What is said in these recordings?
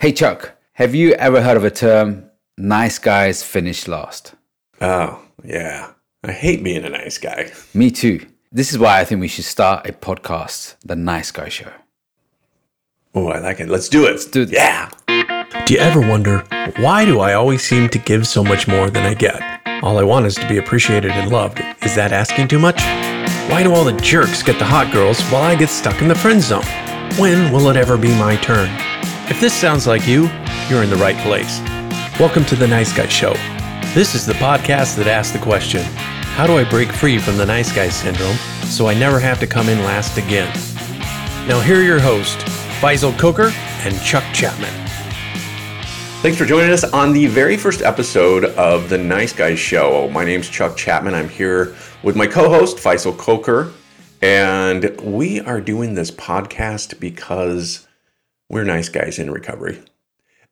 Hey, Chuck, have you ever heard of a term, nice guys finish last? Oh, yeah. I hate being a nice guy. Me too. This is why I think we should start a podcast, The Nice Guy Show. Oh, I like it. Let's do it. Let's do this. Yeah. Do you ever wonder, why do I always seem to give so much more than I get? All I want is to be appreciated and loved. Is that asking too much? Why do all the jerks get the hot girls while I get stuck in the friend zone? When will it ever be my turn? If this sounds like you, you're in the right place. Welcome to the Nice Guy Show. This is the podcast that asks the question How do I break free from the nice guy syndrome so I never have to come in last again? Now, here are your hosts, Faisal Khokhar and Chuck Chapman. Thanks for joining us on the very first episode of the Nice Guys Show. My name's Chuck Chapman. I'm here with my co host, Faisal Khokhar. And we are doing this podcast because we're nice guys in recovery.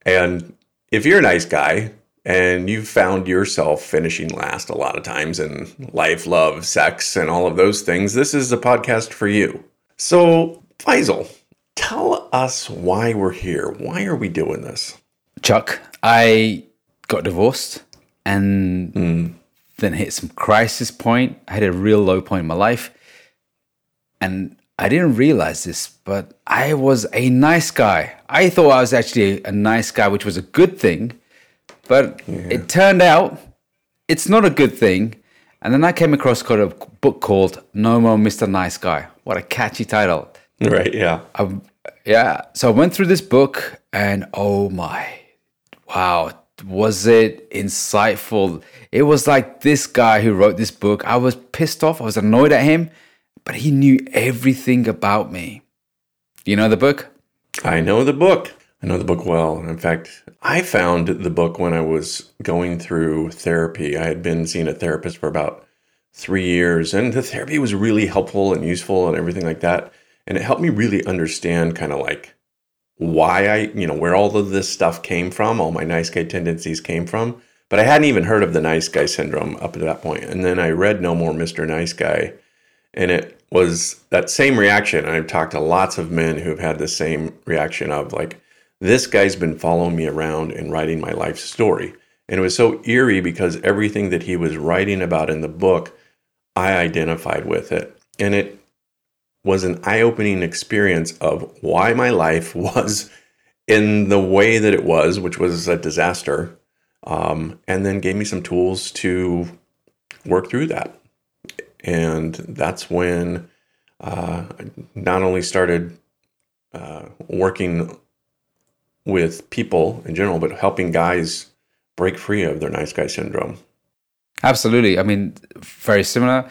And if you're a nice guy and you've found yourself finishing last a lot of times in life, love, sex, and all of those things, this is a podcast for you. So, Faisal, tell us why we're here. Why are we doing this? Chuck, I got divorced and mm. then hit some crisis point. I had a real low point in my life. And I didn't realize this, but I was a nice guy. I thought I was actually a nice guy, which was a good thing. But yeah. it turned out it's not a good thing. And then I came across a book called No More Mr. Nice Guy. What a catchy title. Right, yeah. I, yeah. So I went through this book and oh my, wow, was it insightful? It was like this guy who wrote this book. I was pissed off. I was annoyed at him but he knew everything about me. You know the book? I know the book. I know the book well. In fact, I found the book when I was going through therapy. I had been seeing a therapist for about three years, and the therapy was really helpful and useful and everything like that. And it helped me really understand kind of like why I, you know, where all of this stuff came from, all my nice guy tendencies came from. But I hadn't even heard of the nice guy syndrome up to that point. And then I read No More Mr. Nice Guy, and it was that same reaction. I've talked to lots of men who've had the same reaction of like, this guy's been following me around and writing my life story. And it was so eerie because everything that he was writing about in the book, I identified with it. And it was an eye opening experience of why my life was in the way that it was, which was a disaster. Um, and then gave me some tools to work through that and that's when uh, I not only started uh, working with people in general, but helping guys break free of their nice guy syndrome. Absolutely. I mean, very similar.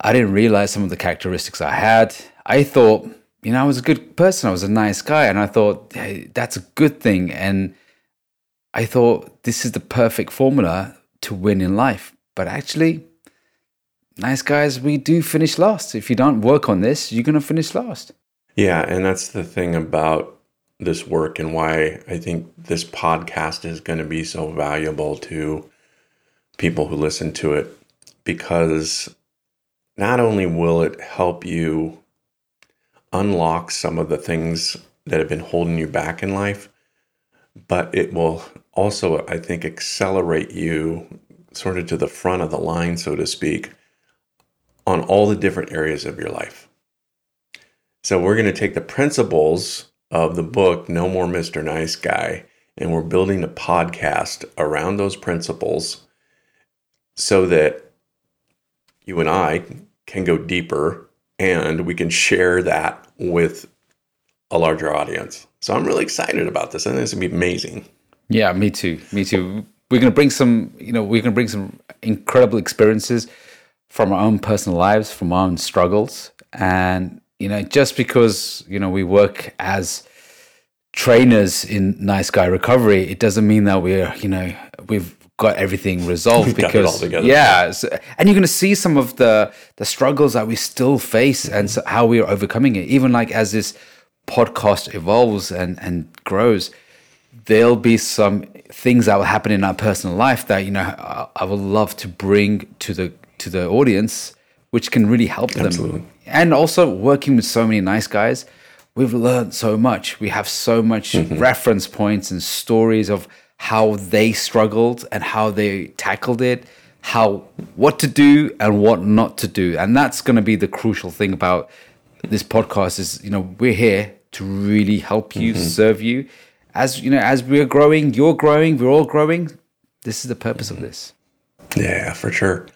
I didn't realize some of the characteristics I had. I thought, you know, I was a good person. I was a nice guy. And I thought, hey, that's a good thing. And I thought this is the perfect formula to win in life. But actually, nice guys, we do finish last. If you don't work on this, you're going to finish last. Yeah. And that's the thing about this work and why I think this podcast is going to be so valuable to people who listen to it because not only will it help you unlock some of the things that have been holding you back in life, but it will also, I think, accelerate you sort of to the front of the line, so to speak, on all the different areas of your life. So we're going to take the principles of the book No More Mr. Nice Guy and we're building a podcast around those principles so that you and I can go deeper and we can share that with a larger audience. So I'm really excited about this. I think it's gonna be amazing. Yeah, me too. Me too. We're gonna bring some, you know, we're gonna bring some incredible experiences from our own personal lives, from our own struggles. And, you know, just because, you know, we work as trainers in nice guy recovery, it doesn't mean that we're, you know, we've got everything resolved because yeah so, and you're going to see some of the the struggles that we still face and so how we are overcoming it. Even like as this podcast evolves and and grows there'll be some things that will happen in our personal life that you know I, I would love to bring to the to the audience, which can really help them. Absolutely. And also working with so many nice guys, we've learned so much. We have so much mm-hmm. reference points and stories of how they struggled and how they tackled it, how what to do and what not to do. And that's going to be the crucial thing about this podcast is, you know, we're here to really help you, mm-hmm. serve you. As you know, as we're growing, you're growing, we're all growing. This is the purpose of mm-hmm. this. Yeah, for sure.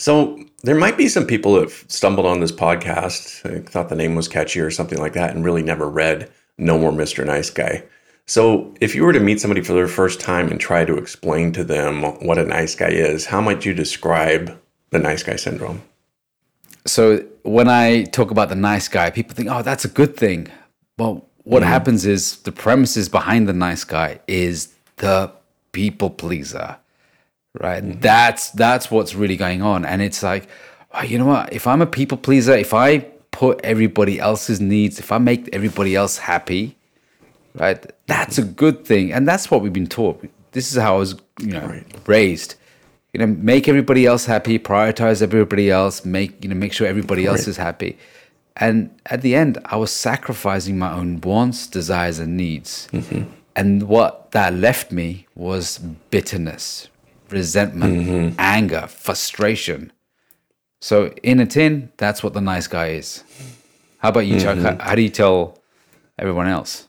So there might be some people that have stumbled on this podcast, thought the name was catchy or something like that, and really never read No More Mr. Nice Guy. So if you were to meet somebody for their first time and try to explain to them what a nice guy is, how might you describe the nice guy syndrome? So when I talk about the nice guy, people think, oh, that's a good thing. Well, what mm-hmm. happens is the premises behind the nice guy is the people pleaser, right? Mm-hmm. That's that's what's really going on, and it's like, oh, you know what? If I'm a people pleaser, if I put everybody else's needs, if I make everybody else happy, right? That's a good thing, and that's what we've been taught. This is how I was, you know, raised. You know, make everybody else happy, prioritize everybody else, make you know, make sure everybody else is happy. And at the end, I was sacrificing my own wants, desires, and needs. Mm-hmm. And what that left me was bitterness, resentment, mm-hmm. anger, frustration. So, in a tin, that's what the nice guy is. How about you, Chuck? How, how do you tell everyone else?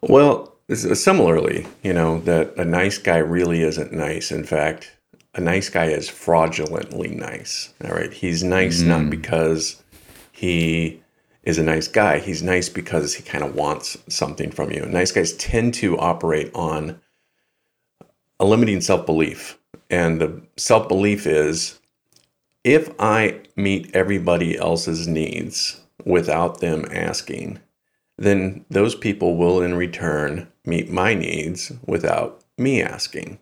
Well, uh, similarly, you know, that a nice guy really isn't nice. In fact, a nice guy is fraudulently nice. All right. He's nice not mm. because he is a nice guy. He's nice because he kind of wants something from you. Nice guys tend to operate on a limiting self belief. And the self belief is if I meet everybody else's needs without them asking, then those people will in return meet my needs without me asking.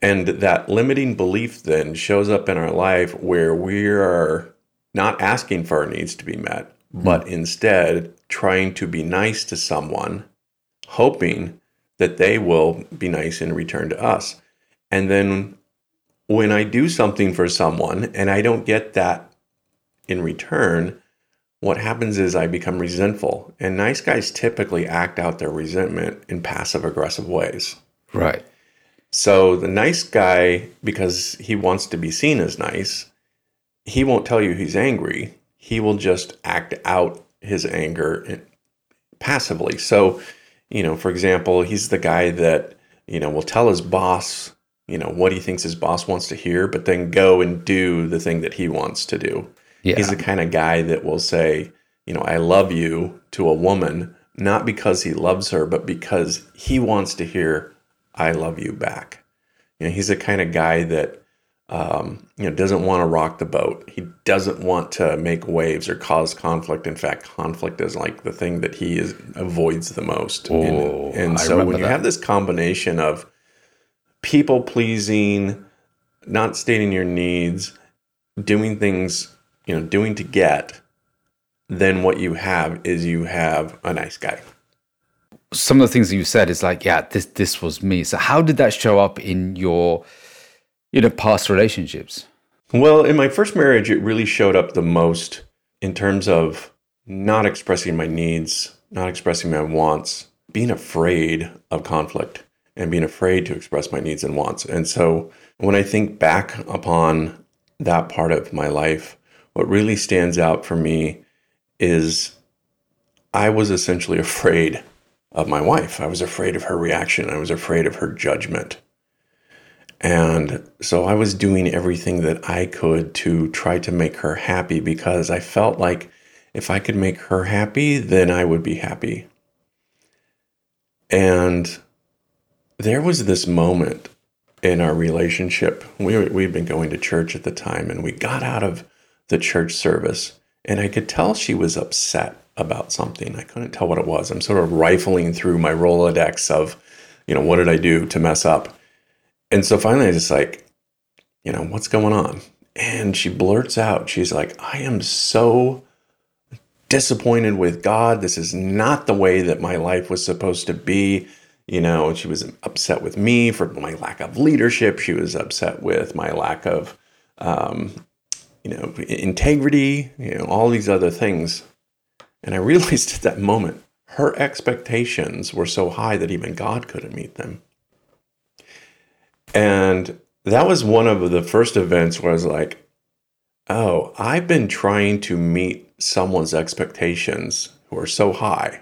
And that limiting belief then shows up in our life where we are not asking for our needs to be met, but hmm. instead trying to be nice to someone, hoping that they will be nice in return to us. And then when I do something for someone and I don't get that in return, what happens is I become resentful. And nice guys typically act out their resentment in passive aggressive ways. Right. So the nice guy, because he wants to be seen as nice, he won't tell you he's angry. He will just act out his anger passively. So, you know, for example, he's the guy that, you know, will tell his boss, you know, what he thinks his boss wants to hear, but then go and do the thing that he wants to do. Yeah. He's the kind of guy that will say, you know, I love you to a woman, not because he loves her, but because he wants to hear, I love you back. You know, he's the kind of guy that, um, you know, doesn't want to rock the boat. He doesn't want to make waves or cause conflict. In fact, conflict is like the thing that he is, avoids the most. Oh, and and so when you that. have this combination of people pleasing, not stating your needs, doing things, you know, doing to get, then what you have is you have a nice guy. some of the things that you said is like, yeah, this this was me. So how did that show up in your, you know, past relationships? Well, in my first marriage, it really showed up the most in terms of not expressing my needs, not expressing my wants, being afraid of conflict, and being afraid to express my needs and wants. And so when I think back upon that part of my life, what really stands out for me is I was essentially afraid of my wife. I was afraid of her reaction. I was afraid of her judgment. And so I was doing everything that I could to try to make her happy because I felt like if I could make her happy, then I would be happy. And there was this moment in our relationship. We we'd been going to church at the time and we got out of the church service and I could tell she was upset about something. I couldn't tell what it was. I'm sort of rifling through my Rolodex of, you know, what did I do to mess up? And so finally, I just like, you know, what's going on? And she blurts out, she's like, I am so disappointed with God. This is not the way that my life was supposed to be. You know, she was upset with me for my lack of leadership. She was upset with my lack of, um, you know, integrity, you know, all these other things. And I realized at that moment, her expectations were so high that even God couldn't meet them. And that was one of the first events where I was like, oh, I've been trying to meet someone's expectations who are so high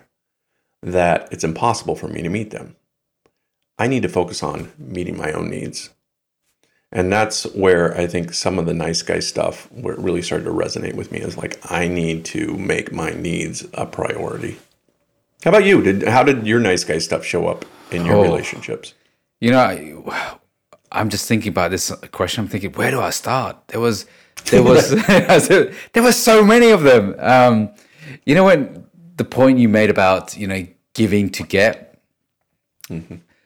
that it's impossible for me to meet them. I need to focus on meeting my own needs. And that's where I think some of the nice guy stuff where it really started to resonate with me is like I need to make my needs a priority. How about you? Did how did your nice guy stuff show up in your Oh. relationships? You know, I'm just thinking about this question. I'm thinking, where do I start? There was, there was, there were so many of them. Um, you know, when the point you made about you know giving to get.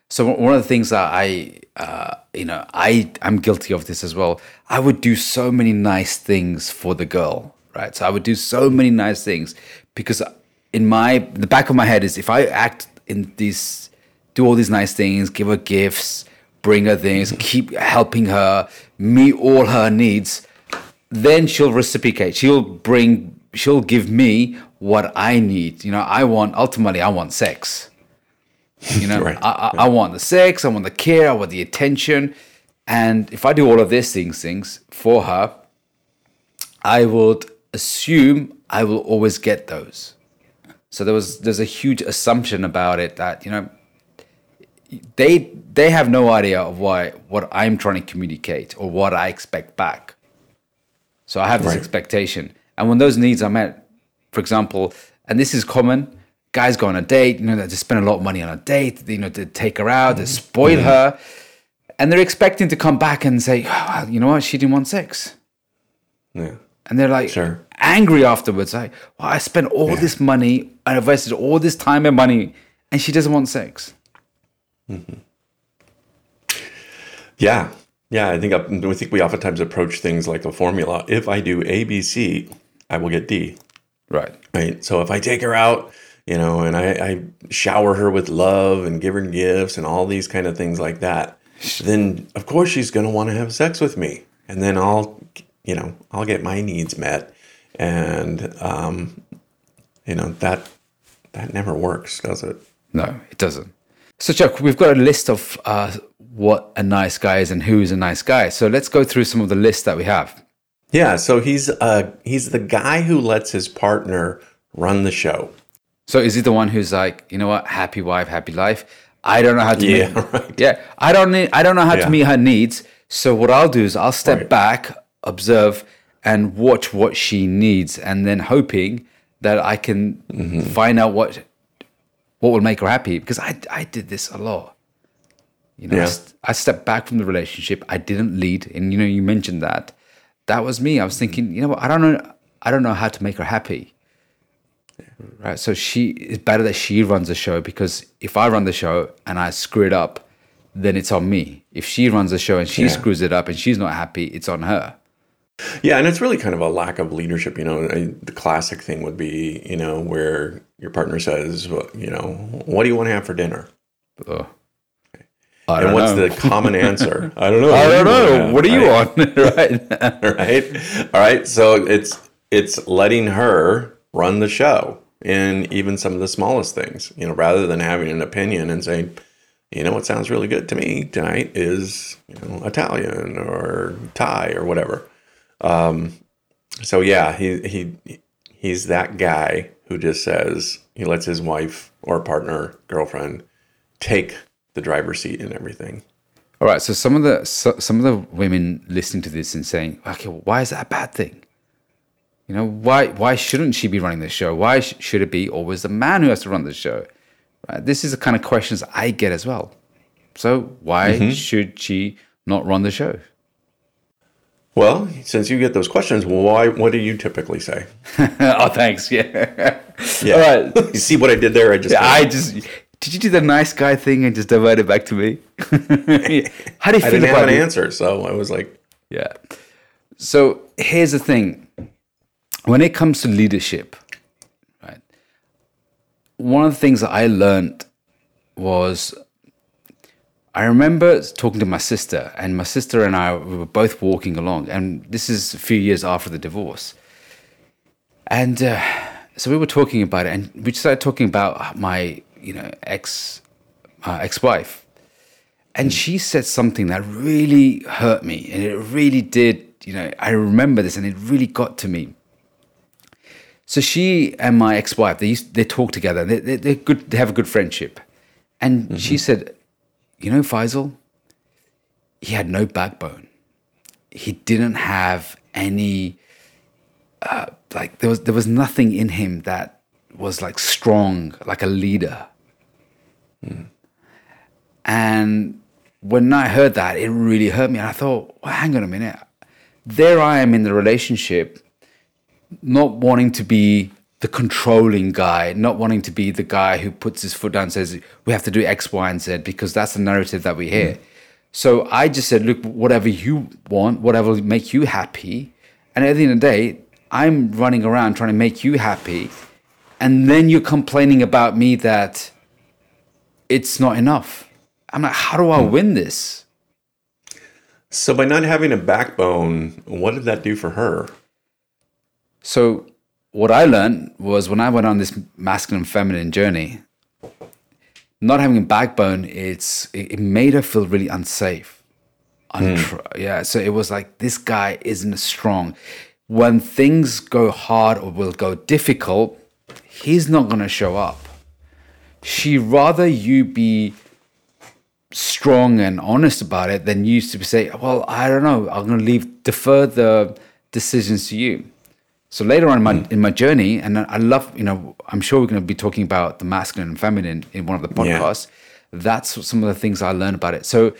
So one of the things that I, uh, you know, I I'm guilty of this as well. I would do so many nice things for the girl, right? So I would do so many nice things because in my the back of my head is if I act in these, do all these nice things, give her gifts, bring her things, keep helping her, meet all her needs, then she'll reciprocate. She'll bring, she'll give me what I need. You know, I want ultimately, I want sex. You know, Right. I, I, I want the sex, I want the care, I want the attention. And if I do all of these things, things for her, I would assume I will always get those. So there was there's a huge assumption about it that you know they they have no idea of why what I'm trying to communicate or what I expect back. So I have this Right. expectation, and when those needs are met, for example, and this is common, guys go on a date, you know, they spend a lot of money on a date, you know, to take her out, to spoil mm-hmm. her, and they're expecting to come back and say, oh, well, you know what, she didn't want sex. Yeah. And they're like Sure. angry afterwards. Like, well, I spent all this money, I invested all this time and money, and she doesn't want sex. Yeah. Yeah, I think I, I think we oftentimes approach things like a formula. If I do A, B, C, I will get D. Right. Right. So if I take her out, you know, and I, I shower her with love and give her gifts and all these kind of things like that, then of course she's going to want to have sex with me, and then I'll, you know, I'll get my needs met, and um, you know that that never works, does it? No, it doesn't. So, Chuck, we've got a list of uh, what a nice guy is and who is a nice guy. So let's go through some of the lists that we have. Yeah. So he's uh he's the guy who lets his partner run the show. So is he the one who's like, you know what, happy wife, happy life? I don't know how to Yeah, meet, right. yeah, I don't need, I don't know how Yeah. to meet her needs. So what I'll do is I'll step Right. back, observe, and watch what she needs, and then hoping that I can Mm-hmm. find out what what will make her happy. Because I I did this a lot. You know, I st- I stepped back from the relationship. I didn't lead, and you know, you mentioned that. That was me. I was thinking, you know what? I don't know. I don't know how to make her happy. Right. So she it's better that she runs the show because if I run the show and I screw it up, then it's on me. If she runs the show and she Yeah. screws it up and she's not happy, it's on her. Yeah, and it's really kind of a lack of leadership. You know, I, the classic thing would be, you know, where your partner says, well, you know, what do you want to have for dinner? Ugh. I And what's know. the common answer? I don't know. I don't What do you know. What do you right? want? right. right? All right. So it's it's letting her run the show in even some of the smallest things, you know, rather than having an opinion and saying, you know, what sounds really good to me tonight is, you know, Italian or Thai or whatever. Um, so yeah, he he he's that guy who just says he lets his wife or partner, girlfriend, take the driver's seat and everything. All right. So some of the so, some of the women listening to this and saying, "Okay, why is that a bad thing? You know, why why shouldn't she be running the show? Why sh- should it be always the man who has to run the show?" Right. This is the kind of questions I get as well. So why should she not run the show? Well, since you get those questions, why? What do you typically say? oh, thanks. Yeah. Yeah. All right. You see what I did there? I just Yeah, I just did you do the nice guy thing and just divert it back to me? How do you I feel didn't have about an it? answer, so I was like, Yeah. So here's the thing. When it comes to leadership, right? One of the things that I learned was I remember talking to my sister, and my sister and I we were both walking along, and this is a few years after the divorce. And uh, so we were talking about it, and we started talking about my, you know, ex, uh, ex-wife, and she said something that really hurt me, and it really did. You know, I remember this, and it really got to me. So she and my ex-wife, they used, they talk together. They, they, they're good. They have a good friendship, and she said, "You know, Faisal, he had no backbone. He didn't have any." Uh, like there was there was nothing in him that was like strong, like a leader. And when I heard that, it really hurt me. And I thought, well, hang on a minute. There I am in the relationship, not wanting to be the controlling guy, not wanting to be the guy who puts his foot down and says, we have to do X, Y, and Z because that's the narrative that we hear. Mm. So I just said, look, whatever you want, whatever will make you happy. And at the end of the day, I'm running around trying to make you happy. And then you're complaining about me that it's not enough. I'm like, how do I mm. win this? So by not having a backbone, what did that do for her? So what I learned was when I went on this masculine feminine journey, not having a backbone, it's it, it made her feel really unsafe. Hmm. Untr- Yeah, so it was like this guy isn't strong. When things go hard or will go difficult, he's not going to show up. She rather you be strong and honest about it than you to say, "Well, I don't know. I'm going to leave defer the decisions to you." So later on in my hmm. in my journey, and I love, you know, I'm sure we're going to be talking about the masculine and feminine in one of the Yeah. podcasts. That's some of the things I learned about it. So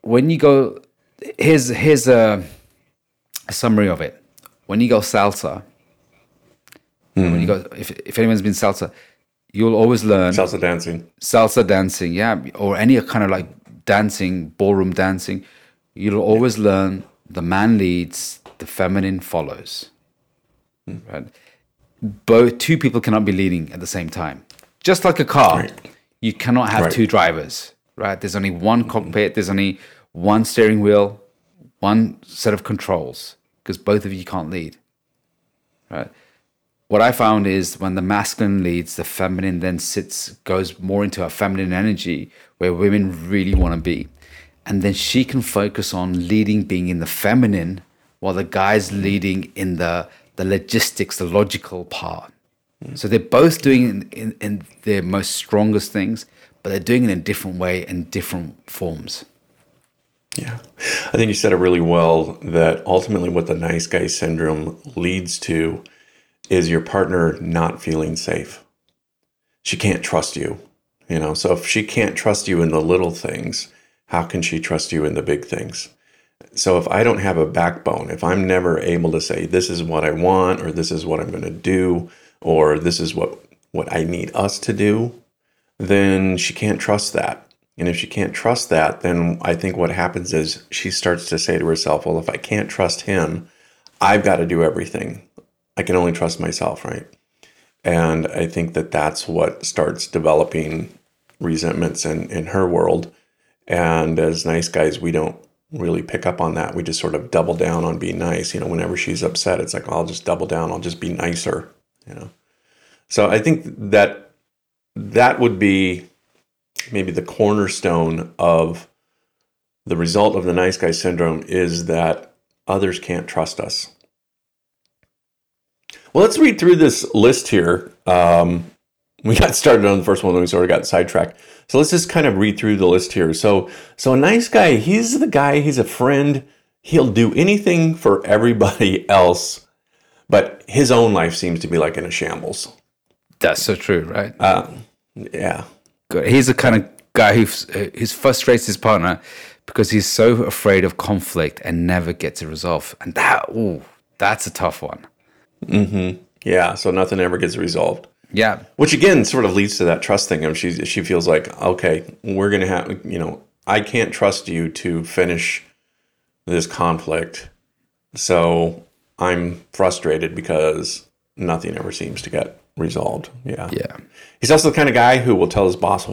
when you go, here's here's a, a summary of it. When you go salsa, when you hmm. go, if if anyone's been salsa, you'll always learn Salsa dancing. salsa dancing, yeah, or any kind of like dancing, ballroom dancing, you'll always learn the man leads, the feminine follows. Right? Both two people cannot be leading at the same time. Just like a car, Right. you cannot have Right. two drivers, right? There's only one cockpit, there's only one steering wheel, one set of controls, because both of you can't lead. Right? what I found is when the masculine leads, the feminine then sits, goes more into a feminine energy where women really want to be. And then she can focus on leading, being in the feminine, while the guy's leading in the, the logistics, the logical part. So they're both doing in, in, in their most strongest things, but they're doing it in a different way and different forms. Yeah. I think you said it really well that ultimately what the nice guy syndrome leads to is your partner not feeling safe. She can't trust you, you know. So if she can't trust you in the little things, how can she trust you in the big things? So if I don't have a backbone, if I'm never able to say this is what I want or this is what I'm going to do or this is what what I need us to do, then she can't trust that. And if she can't trust that, then I think what happens is she starts to say to herself, well, if I can't trust him, I've got to do everything. I can only trust myself, right? And I think that that's what starts developing resentments in, in her world. And as nice guys, we don't really pick up on that. We just sort of double down on being nice. You know, whenever she's upset, it's like, I'll just double down. I'll just be nicer, you know? So I think that that would be maybe the cornerstone of the result of the nice guy syndrome is that others can't trust us. Well, let's read through this list here. Um, we got started on the first one, and we sort of got sidetracked. So let's just kind of read through the list here. So, so a nice guy, he's the guy, he's a friend. He'll do anything for everybody else, but his own life seems to be like in a shambles. That's so true, right? Uh, yeah. Good. He's the kind of guy who who frustrates his partner because he's so afraid of conflict and never gets it resolved. And that, ooh, that's a tough one. Mm-hmm. Yeah, so nothing ever gets resolved. Yeah, Which again sort of leads to that trust thing. Of she she feels like, okay, we're gonna have you know, I can't trust you to finish this conflict. So I'm frustrated because nothing ever seems to get resolved. Yeah. yeah, He's also the kind of guy who will tell his boss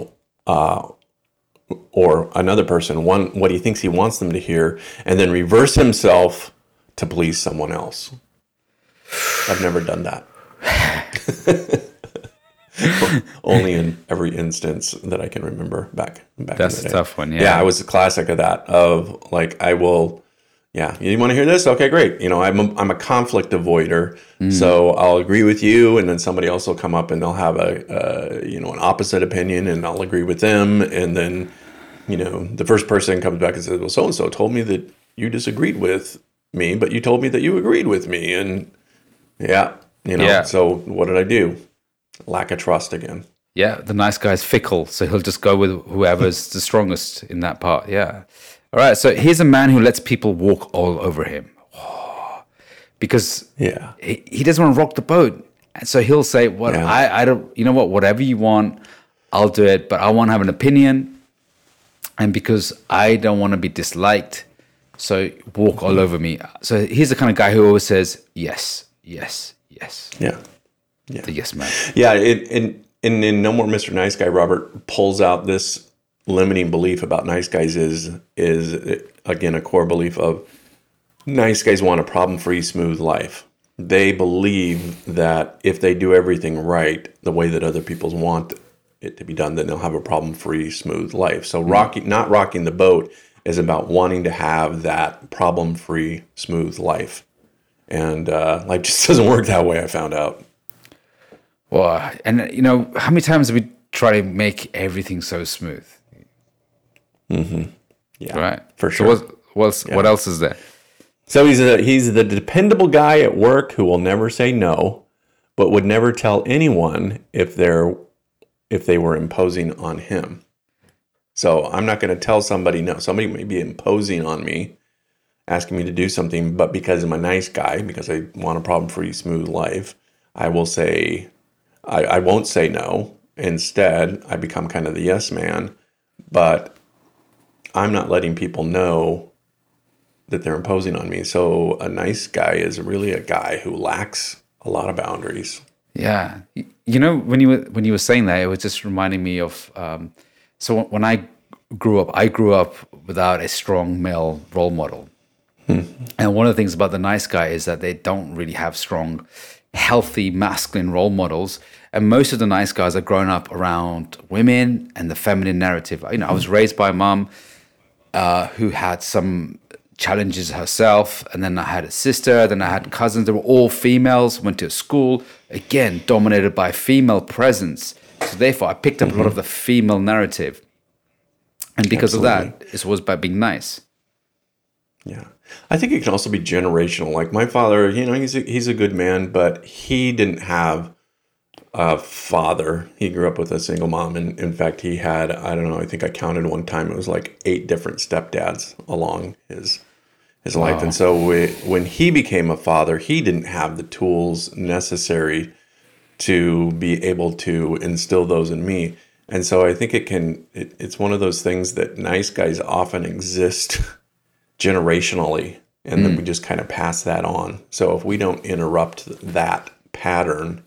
uh, or another person one what he thinks he wants them to hear and then reverse himself to please someone else. I've never done that. Only in every instance that I can remember back back. That's a tough one, yeah. yeah, I was a classic of that. Of like, I will. Yeah, you want to hear this? Okay, great. You know, I'm a, I'm a conflict avoider, Mm. so I'll agree with you, and then somebody else will come up and they'll have a, uh you know an opposite opinion, and I'll agree with them, and then you know the first person comes back and says, "Well, so and so told me that you disagreed with me, but you told me that you agreed with me," and yeah, you know. Yeah. So what did I do? Lack of trust again. Yeah, the nice guy's fickle, so he'll just go with whoever's the strongest in that part. Yeah. All right. So here's a man who lets people walk all over him. Because Yeah. he, he doesn't want to rock the boat. And so he'll say, What Yeah. I, I don't you know what, whatever you want, I'll do it, but I want to have an opinion. And because I don't want to be disliked, so walk all mm-hmm. over me. So he's the kind of guy who always says, Yes, yes, yes. Yeah. The yes man. Yeah, it, in, in in No More Mr. Nice Guy, Robert pulls out this limiting belief about nice guys is is again a core belief of nice guys want a problem-free, smooth life. They believe that if they do everything right, the way that other people want it to be done, then they'll have a problem-free, smooth life. So rocking, not rocking the boat, is about wanting to have that problem-free, smooth life. And uh, life just doesn't work that way. I found out. Well, and you know, how many times we try to make everything so smooth? Mm-hmm. Yeah, Right. for So sure. what, what's, what else is there? So he's a, he's the dependable guy at work who will never say no, but would never tell anyone if they're if they were imposing on him. So I'm not going to tell somebody no. Somebody may be imposing on me, asking me to do something, but because I'm a nice guy, because I want a problem-free, smooth life, I will say I, I won't say no. Instead, I become kind of the yes man, but I'm not letting people know that they're imposing on me. So a nice guy is really a guy who lacks a lot of boundaries. Yeah, you know when you were when you were saying that, it was just reminding me of. Um, so when I grew up, I grew up without a strong male role model, and one of the things about the nice guy is that they don't really have strong, healthy masculine role models. And most of the nice guys are grown up around women and the feminine narrative. You know, I was raised by a mom uh, who had some challenges herself, and then I had a sister, then I had cousins. They were all females. Went to school again, dominated by female presence. So therefore, I picked up a lot of the female narrative, and because of that, it was by being nice. Yeah. I think it can also be generational. Like my father, you know, he's a, he's a good man, but he didn't have a father. He grew up with a single mom. And in fact, he had, I don't know, I think I counted one time, it was like eight different stepdads along his his life. And so we, when he became a father, he didn't have the tools necessary to be able to instill those in me. And so I think it can, it, it's one of those things that nice guys often exist generationally and then we just kind of pass that on. So if we don't interrupt that pattern,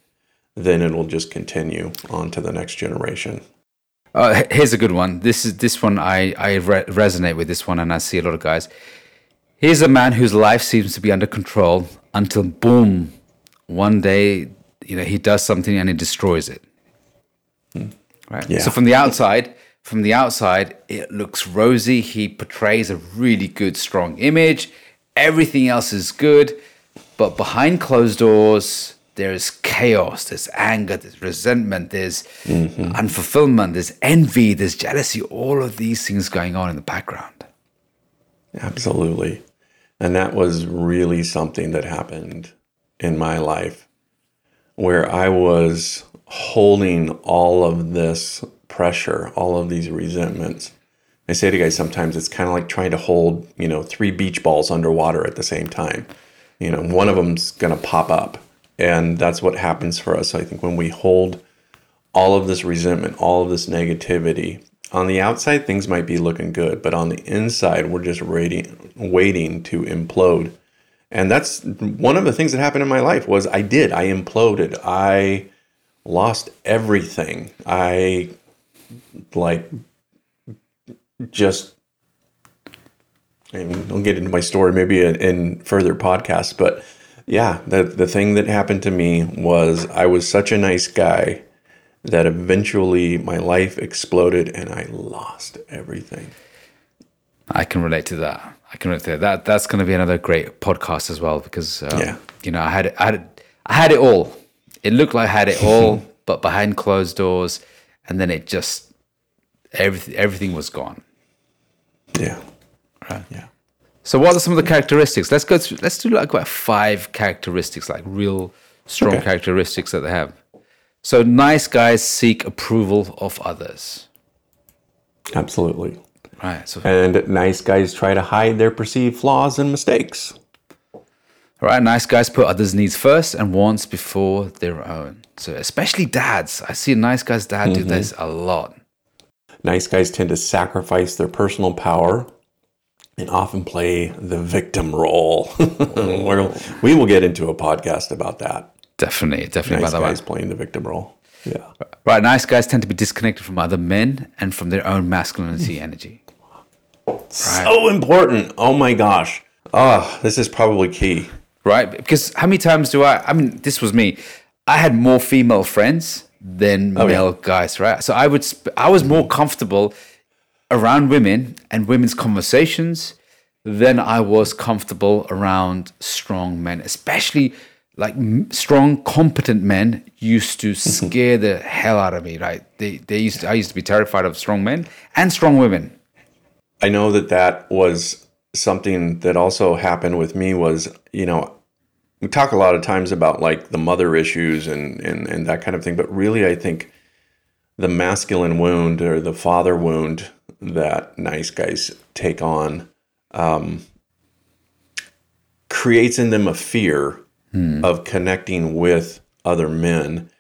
then it'll just continue on to the next generation. Uh, here's a good one. This is this one I I re- resonate with this one, and I see a lot of guys. Here's a man whose life seems to be under control until boom, one day you know he does something and he destroys it. Right. Yeah. So from the outside, from the outside, it looks rosy. He portrays a really good, strong image. Everything else is good, but behind closed doors, there's chaos, there's anger, there's resentment, there's mm-hmm. unfulfillment, there's envy, there's jealousy, all of these things going on in the background. Absolutely. And that was really something that happened in my life where I was holding all of this pressure, all of these resentments. I say to guys sometimes it's kind of like trying to hold, you know, three beach balls underwater at the same time. You know, one of them's going to pop up. And that's what happens for us. I think when we hold all of this resentment, all of this negativity. On the outside, things might be looking good, but on the inside, we're just waiting, waiting to implode. And that's one of the things that happened in my life was I did. I imploded. I lost everything. I like just I mean, I'll get into my story maybe in, in further podcasts, but yeah, the the thing that happened to me was I was such a nice guy that eventually my life exploded and I lost everything. I can relate to that. I can relate to that. that that's going to be another great podcast as well because um, Yeah. you know I had I had I had it all. It looked like I had it all, but behind closed doors, and then it just everything everything was gone. Yeah. Right. Yeah. So what are some of the characteristics? Let's go through. Let's do like about five characteristics, like real strong Okay. characteristics that they have. So nice guys seek approval of others. Absolutely. Right. So And nice guys try to hide their perceived flaws and mistakes. Right, nice guys put others' needs first and wants before their own. So especially dads. I see a nice guy's dad do this mm-hmm. a lot. Nice guys tend to sacrifice their personal power and often play the victim role. We will get into a podcast about that. Definitely, definitely Nice about that guys one. playing the victim role. Yeah. Right, nice guys tend to be disconnected from other men and from their own masculinity energy. So important. Oh my gosh. Oh, this is probably key. Right? Because how many times do I? I mean, this was me. I had more female friends than oh, male guys, right? So I would, sp- I was more comfortable around women and women's conversations than I was comfortable around strong men, especially like m- strong, competent men used to mm-hmm. scare the hell out of me, right? They, they used to, I used to be terrified of strong men and strong women. I know that that was something that also happened with me was, you know, we talk a lot of times about like the mother issues and, and, and that kind of thing, but really I think the masculine wound or the father wound that nice guys take on um, creates in them a fear of connecting with other men.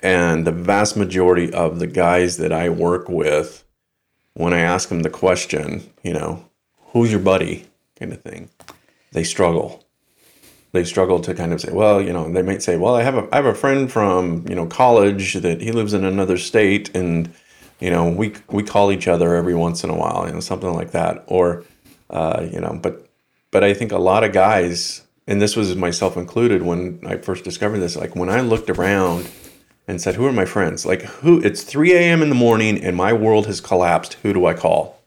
And the vast majority of the guys that I work with, when I ask them the question, you know, who's your buddy kind of thing, they struggle. They struggle to kind of say, well, you know, they might say, well, I have a, I have a friend from, you know, college that he lives in another state and, you know, we, we call each other every once in a while, you know, something like that. Or, uh, you know, but, but I think a lot of guys, and this was myself included when I first discovered this, like when I looked around and said, Who are my friends? Like, who? It's 3 a.m. in the morning and my world has collapsed. Who do I call?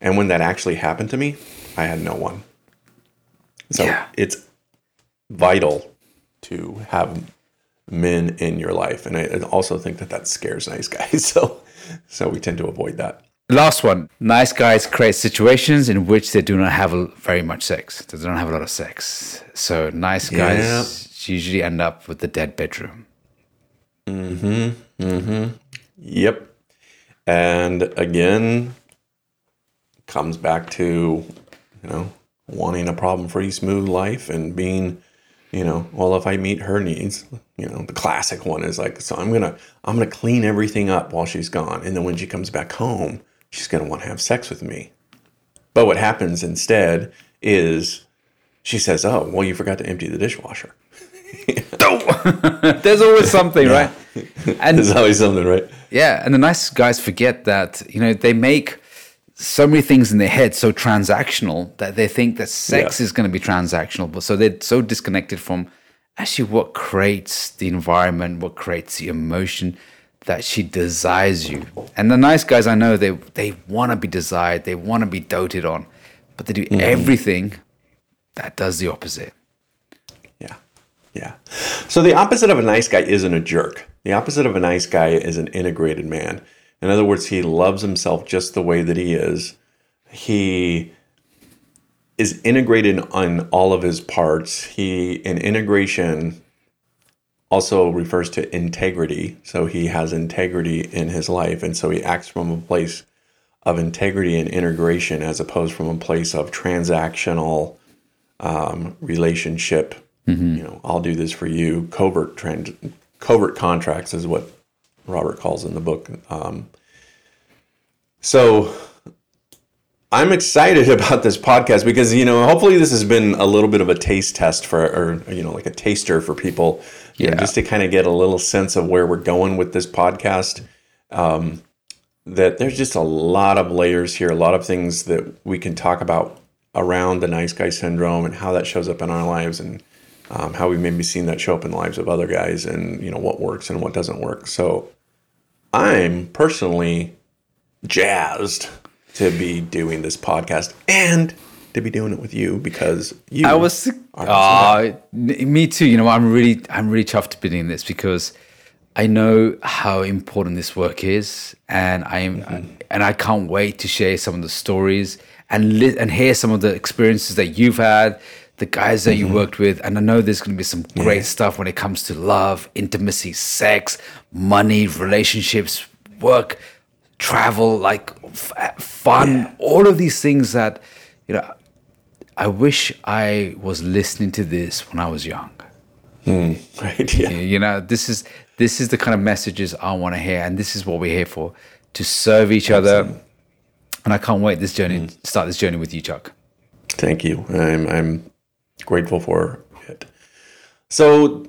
And when that actually happened to me, I had no one. So Yeah. it's vital to have men in your life. And I I also think that that scares nice guys. So, so we tend to avoid that. Last one. Nice guys create situations in which they do not have very much sex. They don't have a lot of sex. So nice guys usually end up with the dead bedroom. Mm-hmm. Mm-hmm. Yep. And again, comes back to, you know, wanting a problem free, smooth life and being, you know, well, if I meet her needs, you know, the classic one is like, so I'm going to, I'm to clean everything up while she's gone. And then when she comes back home, she's going to want to have sex with me. But what happens instead is she says, oh, well, you forgot to empty the dishwasher. Oh. There's always something, right? And There's always something, right? yeah, and the nice guys forget that, you know, they make so many things in their head so transactional that they think that sex Yeah. is going to be transactional. But so they're so disconnected from actually what creates the environment, what creates the emotion that she desires you. And the nice guys I know, they they want to be desired, they want to be doted on, but they do mm. everything that does the opposite. Yeah. Yeah. So the opposite of a nice guy isn't a jerk. The opposite of a nice guy is an integrated man. In other words, he loves himself just the way that he is. He is integrated on all of his parts. He and integration also refers to integrity. So he has integrity in his life and so he acts from a place of integrity and integration as opposed from a place of transactional um, relationship. You know, I'll do this for you. Covert covert contracts is what Robert calls in the book. Um, so I'm excited about this podcast because you know, hopefully, this has been a little bit of a taste test for, or you know, like a taster for people, you know, Yeah. just to kind of get a little sense of where we're going with this podcast. Um, that there's just a lot of layers here, a lot of things that we can talk about around the nice guy syndrome and how that shows up in our lives and um, how we've maybe seen that show up in the lives of other guys, and you know what works and what doesn't work. So I'm personally jazzed to be doing this podcast and to be doing it with you because you. I was. Uh, me too. You know, I'm really, I'm really chuffed to be doing this because I know how important this work is, and I'm, mm-hmm. and I can't wait to share some of the stories and li- and hear some of the experiences that you've had, the guys that mm-hmm. you worked with, and I know there's going to be some great yeah. stuff when it comes to love, intimacy, sex, money, relationships, work, travel, like f- fun, yeah. all of these things that you know. I wish I was listening to this when I was young. Mm, right. Yeah. You know, this is this is the kind of messages I want to hear, and this is what we're here for to serve each Absolutely. other. And I can't wait this journey, mm. start this journey with you, Chuck. Thank you. I'm I'm grateful for it. So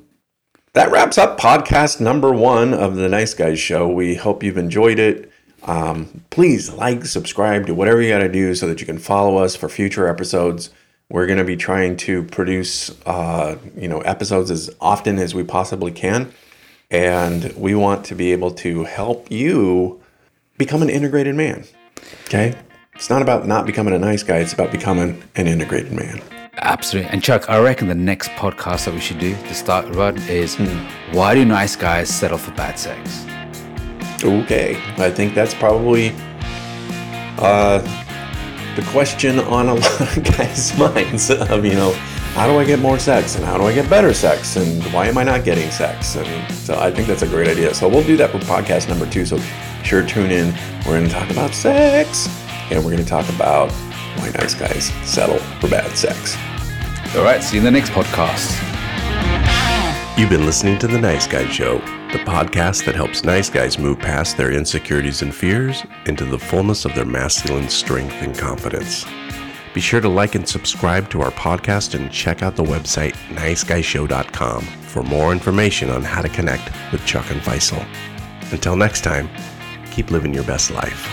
that wraps up podcast number one of the Nice Guys Show. We hope you've enjoyed it. Um, please like, subscribe, do whatever you got to do so that you can follow us for future episodes. We're going to be trying to produce, uh, you know, episodes as often as we possibly can, and we want to be able to help you become an integrated man. Okay, it's not about not becoming a nice guy; it's about becoming an integrated man. Absolutely. And Chuck, I reckon the next podcast that we should do to start run is hmm. why do nice guys settle for bad sex? Okay, I think that's probably uh, the question on a lot of guys' minds of you know how do I get more sex and how do I get better sex and why am I not getting sex? Mean, so I think that's a great idea. So we'll do that for podcast number two. So sure tune in. We're going to talk about sex and we're going to talk about why nice guys settle for bad sex. All right, see you in the next podcast. You've been listening to The Nice Guy Show, the podcast that helps nice guys move past their insecurities and fears into the fullness of their masculine strength and confidence. Be sure to like and subscribe to our podcast and check out the website niceguyshow.com for more information on how to connect with Chuck and Faisal. Until next time, keep living your best life.